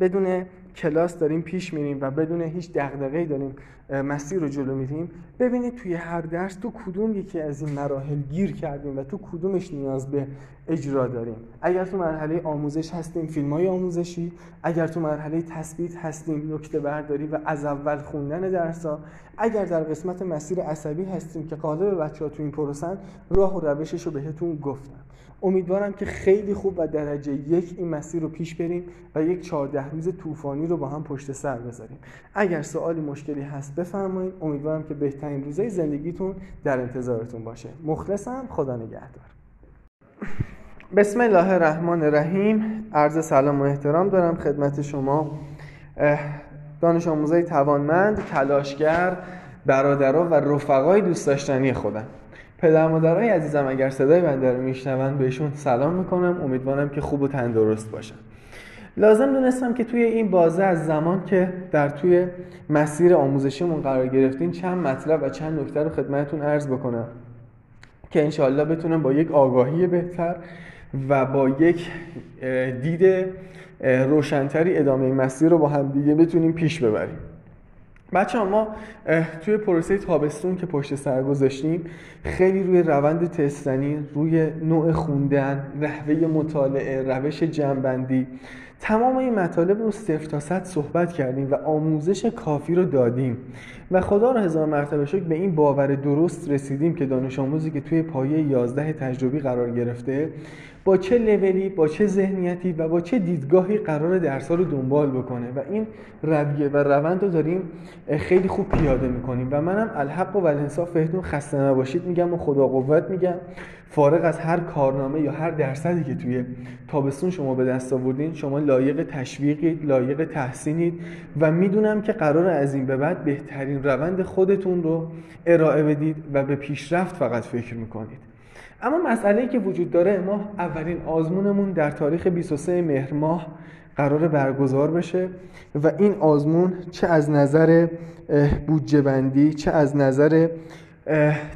بدون کلاس داریم پیش میریم و بدون هیچ دغدغه‌ای داریم مسیر رو جلو میریم. ببینید توی هر درس تو کدوم یکی از این مراحل گیر کردیم و تو کدومش نیاز به اجرا داریم. اگر تو مرحله آموزش هستیم فیلم های آموزشی. اگر تو مرحله تثبیت هستیم نکته برداری و از اول خوندن درس ها اگر در قسمت مسیر عصبی هستیم که قالب بچه ها تو این پروسن راه و روشش رو بهتون گفتم. امیدوارم که خیلی خوب و درجه یک این مسیر رو پیش بریم و یک چهارده روز طوفانی رو با هم پشت سر بذاریم. اگر سوالی مشکلی هست بفرمایید. امیدوارم که بهترین روزهای زندگیتون در انتظارتون باشه. مخلصم خدا نگهدار. بسم الله الرحمن الرحیم. عرض سلام و احترام دارم خدمت شما. دانش آموزای توانمند تلاشگر برادرها و رفقای دوست داشتنی خودم. پدر مادرای عزیزم اگر صدای بنده رو میشنون بهشون سلام می‌کنم. امیدوارم که خوب و تندرست باشن. لازم دونستم که توی این بازه از زمان که در توی مسیر آموزشیمون قرار گرفتین چند مطلب و چند نکته رو خدمتتون عرض بکنم که انشاءالله بتونم با یک آگاهی بهتر و با یک دید روشنتری ادامه مسیر رو با هم دیگه بتونیم پیش ببریم. بچه ما توی پروسه تابستون که پشت سر گذاشتیم خیلی روی روند تستنی روی نوع خوندن نحوه مطالعه روش جنبندی تمام این مطالب رو صفر تا صد صحبت کردیم و آموزش کافی رو دادیم. و خدا رو هزار مرتبه شکر به این باور درست رسیدیم که دانش آموزی که توی پایه 11 تجربی قرار گرفته با چه لولی با چه ذهنیتی و با چه دیدگاهی قرار درس رو دنبال بکنه. و این رویه و روند رو داریم خیلی خوب پیاده می‌کنیم. و منم الحق و الانصاف بهتون خسته نباشید میگم و خدا قوت میگم. فارغ از هر کارنامه یا هر درصدی که توی تابستون شما به دست آوردین شما لایق تشویقید لایق تحسینید و می‌دونم که قرار از این به بعد بهترین روند خودتون رو ارائه بدید و به پیشرفت فقط فکر می‌کنید. اما مسئله که وجود داره ما اولین آزمونمون در تاریخ 23 مهر ماه قرار برگزار بشه و این آزمون چه از نظر بودجه بندی چه از نظر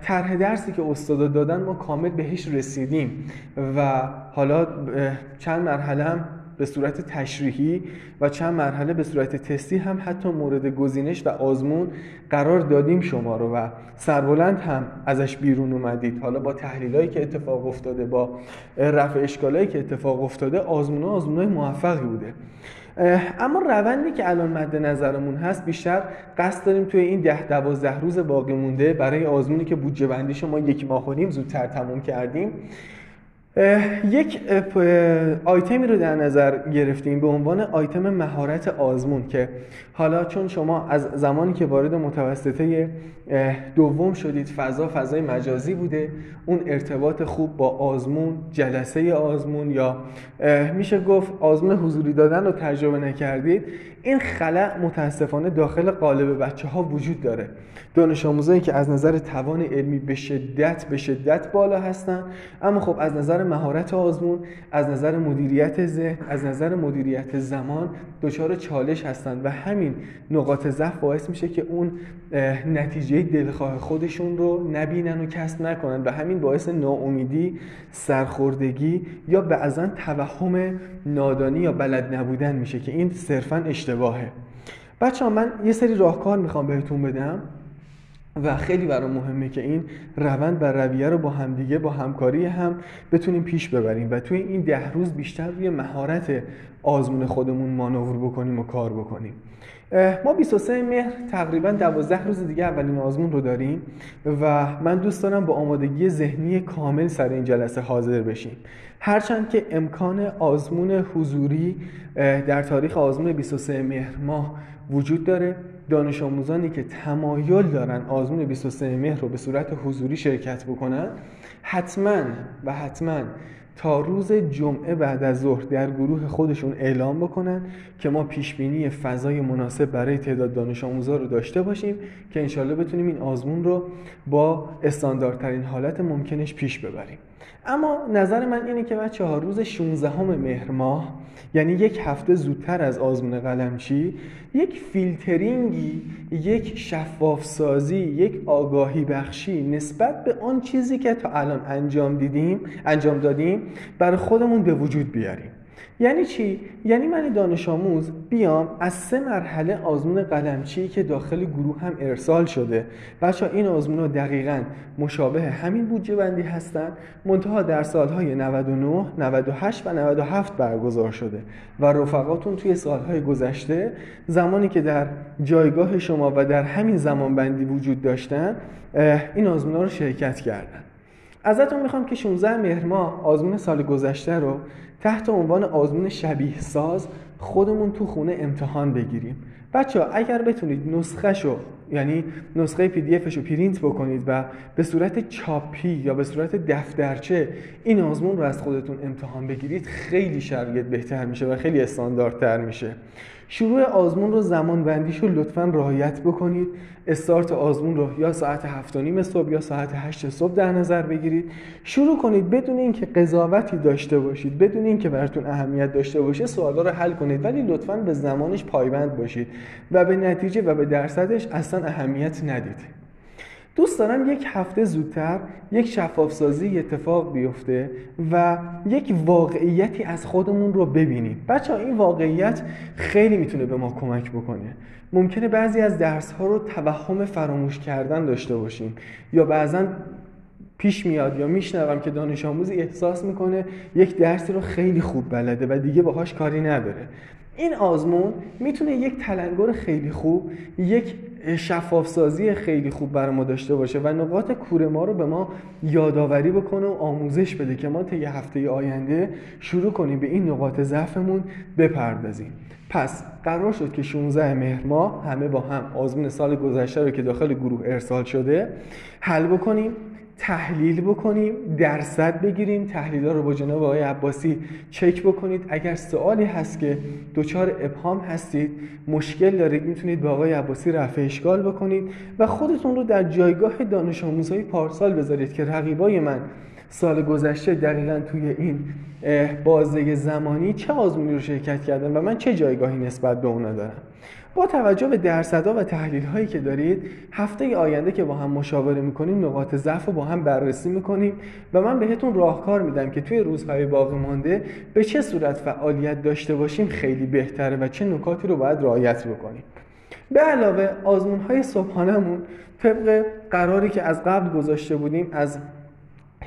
طرح درسی که استادا دادن ما کامل بهش رسیدیم و حالا چند مرحله هم به صورت تشریحی و چند مرحله به صورت تستی هم حتی مورد گزینش و آزمون قرار دادیم شما رو و سربلند هم ازش بیرون اومدید. حالا با تحلیلایی که اتفاق افتاده با رفع اشکالایی که اتفاق افتاده آزمون ها آزمون موفقی بوده. اما روندی که الان مد نظرمون هست بیشتر قصد داریم توی این ده دوازده روز باقی مونده برای آزمونی که بودجه بندیش ما یک ماه و نیم زودتر تموم کردیم. یک آیتمی رو در نظر گرفتیم به عنوان آیتم مهارت آزمون که حالا چون شما از زمانی که وارد متوسطه دوم شدید فضا فضای مجازی بوده اون ارتباط خوب با آزمون جلسه آزمون یا میشه گفت آزمون حضوری دادن رو تجربه نکردید این خلع متاسفانه داخل قالب بچه ها وجود داره. دانش آموزایی که از نظر توان علمی به شدت به شدت بالا هستن اما خب از نظر مهارت آزمون از نظر مدیریت ذهن از نظر مدیریت زمان دچار چالش هستن و همین نقاط ضعف باعث میشه که اون نتیجه دلخواه خودشون رو نبینن و کسب نکنن و همین باعث ناامیدی سرخوردگی یا بعضا توهم نادانی یا بلد نبودن میشه که این صرفا اشتباهه. بچه ها من یه سری راهکار می‌خوام بهتون بدم. و خیلی برای مهمه که این روند و رویه رو با همدیگه با همکاری هم بتونیم پیش ببریم و توی این ده روز بیشتر روی مهارت آزمون خودمون مانور بکنیم و کار بکنیم. ما 23 مهر تقریبا 12 روز دیگه اولین آزمون رو داریم و من دوست دارم با آمادگی ذهنی کامل سر این جلسه حاضر بشیم. هرچند که امکان آزمون حضوری در تاریخ آزمون 23 مهر ماه وجود داره دانش آموزانی که تمایل دارن آزمون 23 مهر رو به صورت حضوری شرکت بکنن حتما و حتما تا روز جمعه بعد از ظهر در گروه خودشون اعلام بکنن که ما پیش بینی فضای مناسب برای تعداد دانش آموزا رو داشته باشیم که انشالله بتونیم این آزمون رو با استانداردترین حالت ممکنش پیش ببریم. اما نظر من اینه که بچه ها روز 16 مهر ماه یعنی یک هفته زودتر از آزمون قلمچی یک فیلترینگی یک شفاف سازی یک آگاهی بخشی نسبت به آن چیزی که تا الان انجام دیدیم انجام دادیم برای خودمون به وجود بیاریم. یعنی چی؟ یعنی من دانش آموز بیام از سه مرحله آزمون قلمچی که داخل گروه هم ارسال شده. بچه این آزمون ها دقیقا مشابه همین بودجه بندی هستن. منتها در سالهای 99 98 و 97 برگزار شده و رفقاتون توی سالهای گذشته زمانی که در جایگاه شما و در همین زمان بندی وجود داشتن این آزمون ها رو شرکت کردن. ازتون می‌خوام که 16 مهر ماه آزمون سال گذشته رو تحت عنوان آزمون شبیه ساز خودمون تو خونه امتحان بگیریم. بچه ها اگر بتونید نسخه شو یعنی نسخه PDF رو پرینت بکنید و به صورت چاپی یا به صورت دفترچه این آزمون رو از خودتون امتحان بگیرید خیلی شرایط بهتر میشه و خیلی استانداردتر میشه. شروع آزمون رو زمان بندیش رو لطفا رعایت بکنید. استارت آزمون رو یا ساعت هفت نیم صبح یا ساعت هشت صبح در نظر بگیرید. شروع کنید بدون اینکه قضاوتی داشته باشید بدون اینکه براتون اهمیت داشته باشه سوالا رو حل کنید. ولی لطفا به زمانش پایبند باشید و به نتیجه و به درصدش اصلا اهمیت ندید. دوست دارم یک هفته زودتر یک شفاف سازی اتفاق بیفته و یک واقعیتی از خودمون رو ببینیم. بچه این واقعیت خیلی می‌تونه به ما کمک بکنه. ممکنه بعضی از درس ها رو توهم فراموش کردن داشته باشیم. یا بعضا پیش میاد یا میشنوم که دانش آموزی احساس می‌کنه یک درسی رو خیلی خوب بلده و دیگه باهاش کاری نداره. این آزمون می‌تونه یک تلنگر خیلی خوب یک شفاف سازی خیلی خوب برای ما داشته باشه و نقاط کور ما رو به ما یادآوری بکنه و آموزش بده که ما طی هفته آینده شروع کنیم به این نقاط ضعفمون بپردازیم. پس قرار شد که 16 مهر ماه همه با هم آزمون سال گذشته رو که داخل گروه ارسال شده حل بکنیم. تحلیل بکنیم درصد بگیریم تحلیل ها رو با جناب آقای عباسی چک بکنید. اگر سوالی هست که دچار ابهام هستید مشکل دارید می‌تونید با آقای عباسی رفع اشکال بکنید و خودتون رو در جایگاه دانش آموزهای پارسال بذارید که رقیبای من سال گذشته دقیقا توی این بازه زمانی چه آزمونی رو شرکت کردن و من چه جایگاهی نسبت به اونا دارم. با توجه به درصدها و تحلیل هایی که دارید هفته آینده که با هم مشاوره می‌کنیم نقاط ضعف رو با هم بررسی می‌کنیم و من بهتون راهکار میدم که توی روزهای باقی مانده به چه صورت فعالیت داشته باشیم خیلی بهتره و چه نکاتی رو باید رعایت بکنیم. به علاوه آزمون های صبحانهمون طبق قراری که از قبل گذاشته بودیم از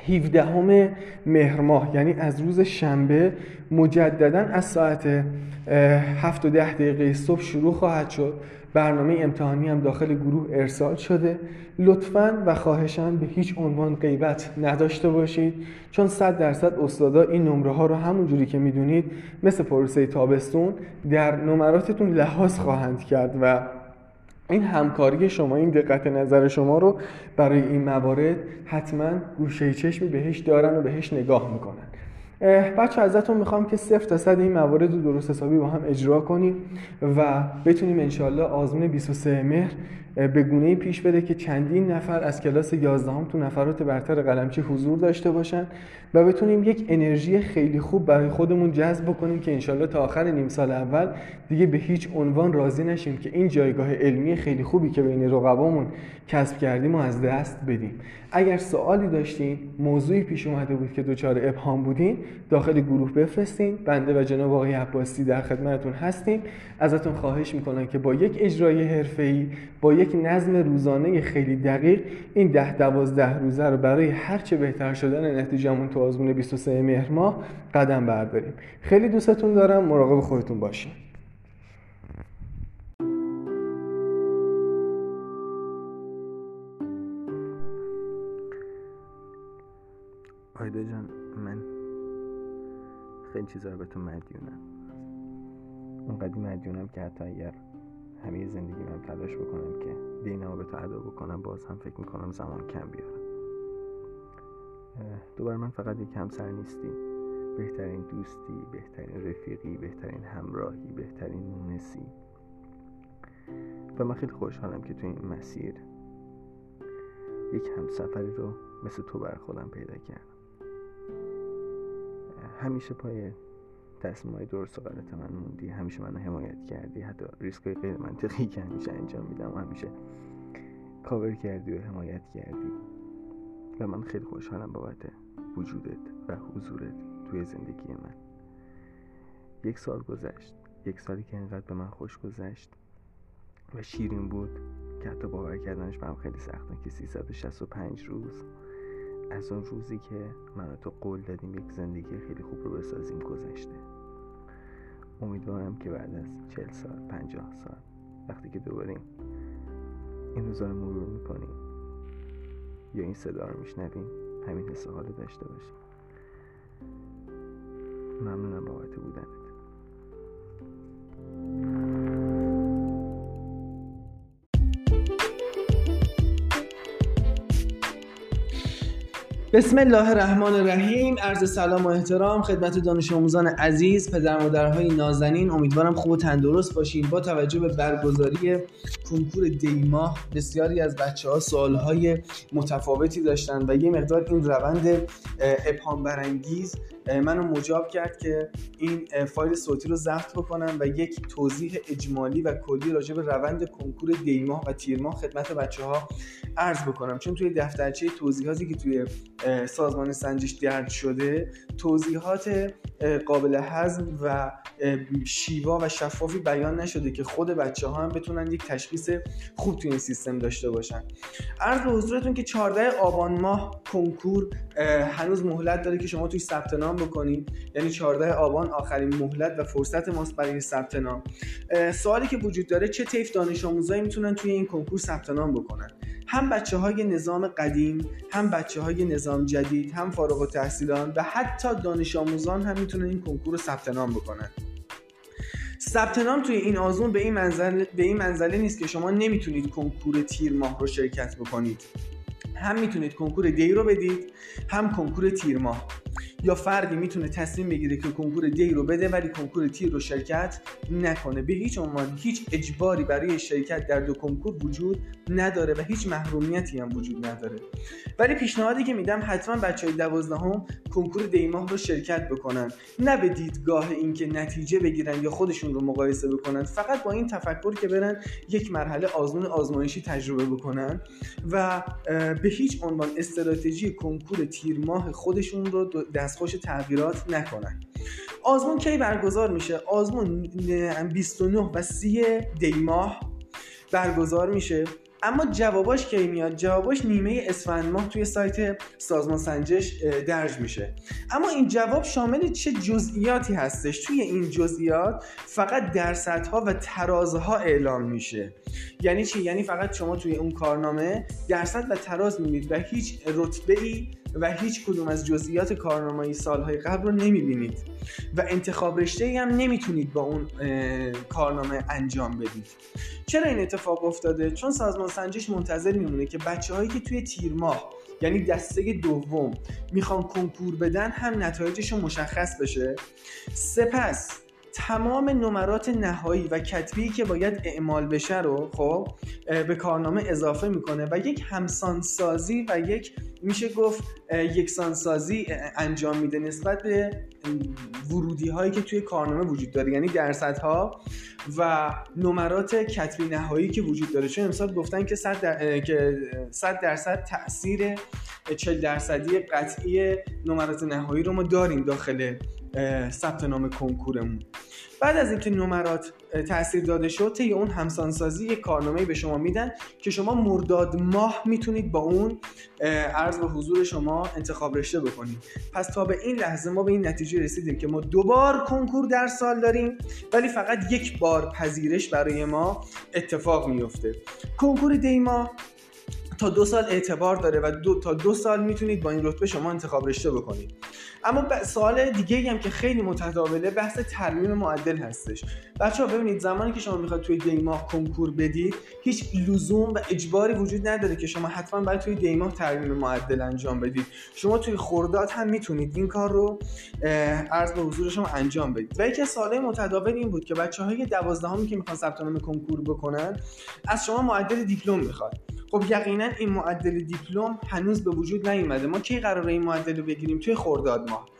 17 مهر ماه یعنی از روز شنبه مجددا از ساعت 7 و 10 دقیقه صبح شروع خواهد شد. برنامه امتحانی هم داخل گروه ارسال شده. لطفا و خواهشان به هیچ عنوان غیبت نداشته باشید چون صد درصد استادا این نمره ها رو همون جوری که می‌دونید مثل پروسه تابستون در نمراتتون لحاظ خواهند کرد و این همکاری شما این دقت نظر شما رو برای این موارد حتما گوشه چشمی بهش دارن و بهش نگاه می‌کنن. بچه ازتون می‌خوام که صفر تا صد این موارد رو درست حسابی با هم اجرا کنیم و بتونیم انشالله آزمون 23 مهر به گونه پیش بده که چندین نفر از کلاس 11 هم تو نفرات برتر قلمچی حضور داشته باشن و بتونیم یک انرژی خیلی خوب برای خودمون جذب بکنیم که انشالله تا آخر نیم سال اول دیگه به هیچ عنوان راضی نشیم که این جایگاه علمی خیلی خوبی که بین رقبامون کسب کردیم و از دست بدیم. اگر سوالی داشتین موضوعی پیش اومده بود که دچار ابهام بودین داخل گروه بفرستین. بنده و جناب آقای عباسی در خدمتتون هستیم. ازتون خواهش می‌کنم که با یک اجرای حرفه‌ای با یک نظم روزانه خیلی دقیق این ده دوازده روزه رو برای هرچه بهتر شدن نتیجهمون تو آزمون 23 مهر ماه قدم برداریم. خیلی دوستتون دارم. مراقب خودتون باشین. آیدا جان من خیلی چیزا رو به تو مدیونم. اونقدی مدیونم که حتی اگر همه زندگی من تلاش بکنم که دینمو به تو ادا بکنم باز هم فکر می‌کنم زمان کم بیارم. دوباره من فقط یک همسر نیستی بهترین دوستی بهترین رفیقی بهترین همراهی بهترین مونسی. و من خیلی خوشحالم که تو این مسیر یک همسفری رو مثل تو بر خودم پیدا کردم. همیشه پای تصمیم های درست و غلط من موندی همیشه منو حمایت کردی حتی ریسک های غیر منطقی که همیشه انجام میدم و همیشه کاور کردی و حمایت کردی. و من خیلی خوشحالم بابت وجودت و حضورت توی زندگی من. یک سال گذشت یک سالی که اینقدر به من خوش گذشت و شیرین بود که حتی باور کردنش برام خیلی سخته که 365 روز. از اون روزی که من تو قول دادیم یک زندگی خیلی خوب رو بسازیم گذشته. امیدوارم که بعد از چل سال پنجاه سال وقتی که دوباره این روزا رو مرور می‌کنیم یا این صدا رو میشنویم همین حس حال داشته باشیم ممنونم بابت بودنت. بسم الله الرحمن الرحیم. عرض سلام و احترام خدمت دانش آموزان عزیز پدر مادرهای نازنین. امیدوارم خوب و تندرست باشین. با توجه به برگزاری کنکور دیما بسیاری از بچه ها سوال های متفاوتی داشتن و یه مقدار این روند ابهام برانگیز منو مجاب کرد که این فایل صوتی رو ضبط بکنم و یک توضیح اجمالی و کلی راجع به روند کنکور دیما و تیرماه خدمت بچه ها عرض بکنم. چون توی دفترچه توضیحاتی که توی سازمان سنجش درد شده توضیحات قابل هضم و شیوا و شفافی بیان نشده که خود بچه ها هم بتونن یک تشخیص خوب توی این سیستم داشته باشن. عرض به حضورتون که 14 آبان ماه کنکور هنوز مهلت داره که شما توی ثبت نام بکنید یعنی 14 آبان آخرین مهلت و فرصت ماست برای ثبت نام. سوالی که وجود داره چه طیف دانش آموزایی می‌تونن توی این کنکور ثبت نام بکنن؟ هم بچه های نظام قدیم هم بچه های نظام جدید هم فارغ التحصیلان و حتی دانش آموزان هم می‌تونن این کنکور رو ثبت نام بکنن. ثبت نام توی این آزمون به این منزله به این منزله نیست که شما نمی‌تونید کنکور تیر ماه رو شرکت بکنید. هم می‌تونید کنکور دی رو بدید هم کنکور تیر ماه. یا فردی می‌تونه تصمیم بگیره که کنکور دی رو بده ولی کنکور تیر رو شرکت نکنه. به هیچ عنوان هیچ اجباری برای شرکت در دو کنکور وجود نداره و هیچ محرومیتی هم وجود نداره. ولی پیشنهادی که میدم حتما بچه های دوازدهم کنکور دی ماه رو شرکت بکنن. نه به دیدگاه اینکه نتیجه بگیرن یا خودشون رو مقایسه بکنن فقط با این تفکر که برن یک مرحله آزمون آزمایشی تجربه بکنن و به هیچ عنوان استراتژی کنکور تیر ماه خودشون رو دستخوش تغییرات نکنن. آزمون کی برگزار میشه؟ آزمون 29 و 30 دی ماه برگزار میشه. اما جواباش کی میاد؟ جواباش نیمه اسفند ماه توی سایت سازمان سنجش درج میشه. اما این جواب شامل چه جزئیاتی هستش؟ توی این جزئیات فقط درصدها و ترازها اعلام میشه. یعنی چی؟ یعنی فقط شما توی اون کارنامه درصد و تراز می‌بینید و هیچ رتبه ای و هیچ کدوم از جزئیات کارنامه‌ای سالهای قبل رو نمی‌بینید. و انتخاب رشته ای هم نمی‌تونید با اون کارنامه انجام بدید. چرا این اتفاق افتاده؟ چون سازمان سنجش منتظر میمونه که بچه هایی که توی تیر ماه یعنی دسته دوم می‌خوان کنکور بدن هم نتایجشون مشخص بشه. سپس تمام نمرات نهایی و کتبی که باید اعمال بشه رو خب به کارنامه اضافه می‌کنه و یک همسانسازی و یک میشه گفت یکسانسازی انجام میده نسبت به ورودی هایی که توی کارنامه وجود داره. یعنی درصدها و نمرات کتبی نهایی که وجود داره. چون امسال گفتن که 100 در... که 100 درصد تاثیر 40 درصدی قطعی نمرات نهایی رو ما داریم داخل ثبت نام کنکورمون. بعد از اینکه نمرات تاثیر داده شد طی اون همسانسازی یک کارنامه به شما میدن که شما مرداد ماه می‌تونید با اون عرض به حضور شما انتخاب رشته بکنید. پس تا به این لحظه ما به این نتیجه رسیدیم که ما دوبار کنکور در سال داریم ولی فقط یک بار پذیرش برای ما اتفاق میفته کنکور دیما تا دو سال اعتبار داره و دو تا دو سال می‌تونید با این رتبه شما انتخاب رشته بکنید. اما سوال دیگه هم که خیلی متداوله بحث ترمیم معدل هستش. بچه ها ببینید زمانی که شما می‌خواد توی دیماه کنکور بدید هیچ لزوم و اجباری وجود نداره که شما حتما باید توی دیماه ترمیم معدل انجام بدید. شما توی خورداد هم می‌تونید این کار رو عرض به حضور شما انجام بدید. و یکی از سوالای متداول این بود که بچه های دوازدهمی که می‌خوان ثبت نام کنکور بکنن از شما معدل دیپلم می‌خواد. خب یقینا این معدل دیپلم هنوز به وجود نیومده. ما کی قراره این معدل رو بگیریم؟ توی خرداد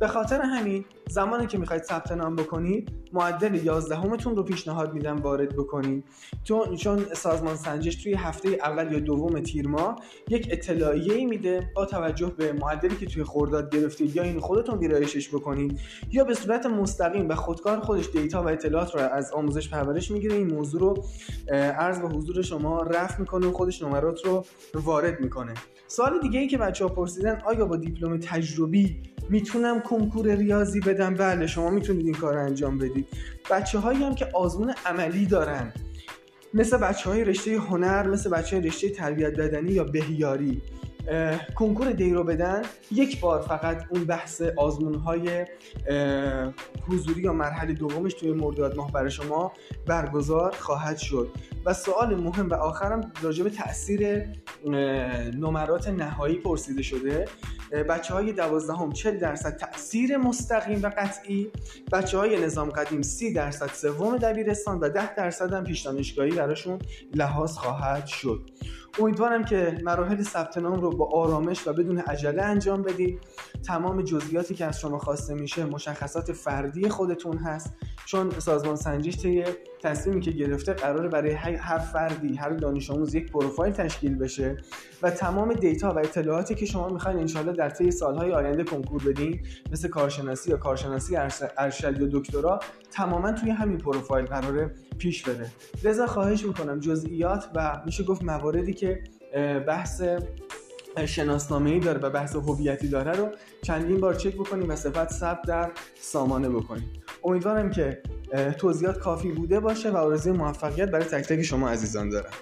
به خاطر همین زمانی که می‌خواید ثبت نام بکنید معدل 11 همتون رو پیشنهاد میدم وارد بکنید. چون چون سازمان سنجش توی هفته اول یا دوم تیر ماه یک اطلاعیه میده با توجه به معدلی که توی خرداد گرفتید یا این خودتون ویرایشش بکنید یا به صورت مستقیم و خودکار خودش دیتا و اطلاعات رو از آموزش پرورش می‌گیره این موضوع رو عرض به حضور شما رفع می‌کنه و خودش نمرات رو وارد می‌کنه. سوال دیگه ای که بچه ها پرسیدن آیا با دیپلم تجربی می‌تونم کنکور ریاضی بدم بله شما می‌تونید این کار انجام بدید. بچه هایی هم که آزمون عملی دارن مثل بچه های رشته هنر مثل بچه های رشته تربیت بدنی یا بهیاری کنکور دی رو بدن یک بار فقط اون بحث آزمون های حضوری یا مرحله دومش توی مرداد ماه برای شما برگزار خواهد شد. و سوال مهم و آخرم راجع به تاثیر نمرات نهایی پرسیده شده. بچه های دوازدهم 40 درصد تاثیر مستقیم و قطعی. بچه های نظام قدیم 30 درصد سوم دبیرستان و 10 درصد هم پیش دانشگاهی براشون لحاظ خواهد شد. امیدوارم که مراحل ثبت نام رو با آرامش و بدون عجله انجام بدید. تمام جزئیاتی که از شما خواسته میشه مشخصات فردی خودتون هست. چون سازمان سنجش طی تصمیمی که گرفته قراره برای هر فردی هر دانش آموز یک پروفایل تشکیل بشه و تمام دیتا و اطلاعاتی که شما می‌خواین انشالله در طی سالهای آینده کنکور بدین مثل کارشناسی یا کارشناسی ارشد یا دکترا تماما توی همین پروفایل قراره پیش بره. لذا خواهش می‌کنم جزئیات و میشه گفت مواردی که بحث شناسنامه ای داره و بحث هویتی داره رو چندین بار چک بکنیم و صفت ثبت در سامانه بکنیم. امیدوارم که توضیحات کافی بوده باشه و آرزوی موفقیت برای تک تک شما عزیزان دارم.